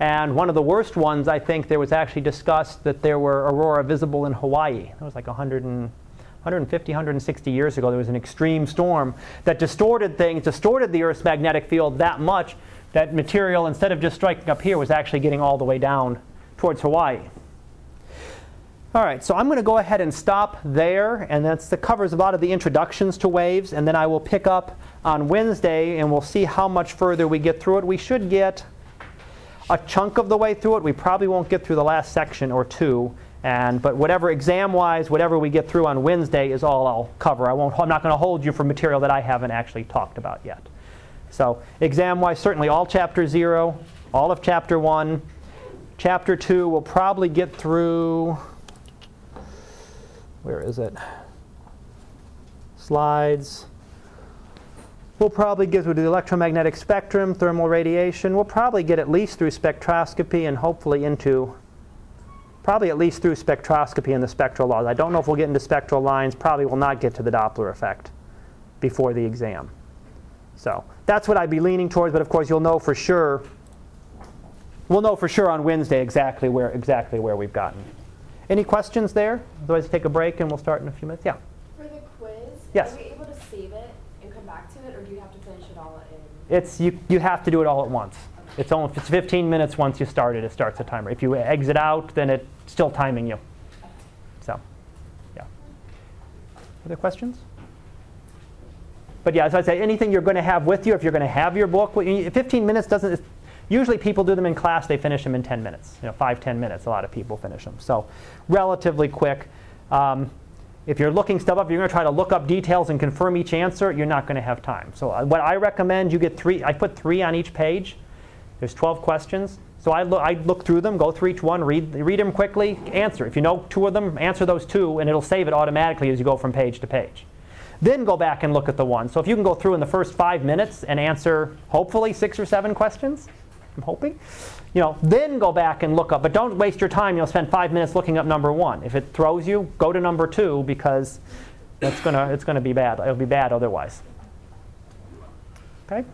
And one of the worst ones, I think, there was actually discussed that there were aurora visible in Hawaii. That was like 100 and, 150, 160 years ago. There was an extreme storm that distorted things, distorted the Earth's magnetic field that much that material, instead of just striking up here, was actually getting all the way down towards Hawaii. All right, so I'm going to go ahead and stop there, and that's that covers a lot of the introductions to waves, and then I will pick up on Wednesday, and we'll see how much further we get through it. We should get a chunk of the way through it. We probably won't get through the last section or two, and but whatever exam-wise, whatever we get through on Wednesday is all I'll cover. I won't. I'm not going to hold you for material that I haven't actually talked about yet. So exam-wise, certainly all chapter zero, all of chapter one. Chapter two, we'll probably get through where is it? Slides. We'll probably get through the electromagnetic spectrum, thermal radiation. We'll probably get at least through spectroscopy and hopefully into, probably at least through spectroscopy and the spectral laws. I don't know if we'll get into spectral lines. Probably will not get to the Doppler effect before the exam. So that's what I'd be leaning towards, but of course you'll know for sure. We'll know for sure on Wednesday exactly where, exactly where we've gotten. Any questions there? Otherwise, take a break and we'll start in a few minutes. Yeah. For the quiz, yes. are we able to save it and come back to it, or do you have to finish it all in? It's you. You have to do it all at once. It's only if it's 15 minutes once you start it. It starts the timer. If you exit out, then it's still timing you. So, yeah. Other questions? But yeah, as I say, anything you're going to have with you, if you're going to have your book, 15 minutes doesn't Usually people do them in class, they finish them in 10 minutes. You know, five, 10 minutes, a lot of people finish them. So relatively quick. Um, if you're looking stuff up, you're going to try to look up details and confirm each answer, you're not going to have time. So uh, what I recommend, you get three, I put three on each page. There's 12 questions. So I look, I look through them, go through each one, read, read them quickly, answer. If you know two of them, answer those two, and it'll save it automatically as you go from page to page. Then go back and look at the one. So if you can go through in the first five minutes and answer, hopefully, six or seven questions, I'm hoping. You know, then go back and look up. But don't waste your time. You'll spend five minutes looking up number one. If it throws you, go to number two because it's gonna it's gonna be bad. It'll be bad otherwise. Okay.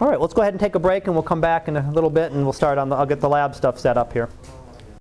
All right. Let's go ahead and take a break, and we'll come back in a little bit, and we'll start on the. I'll get the lab stuff set up here.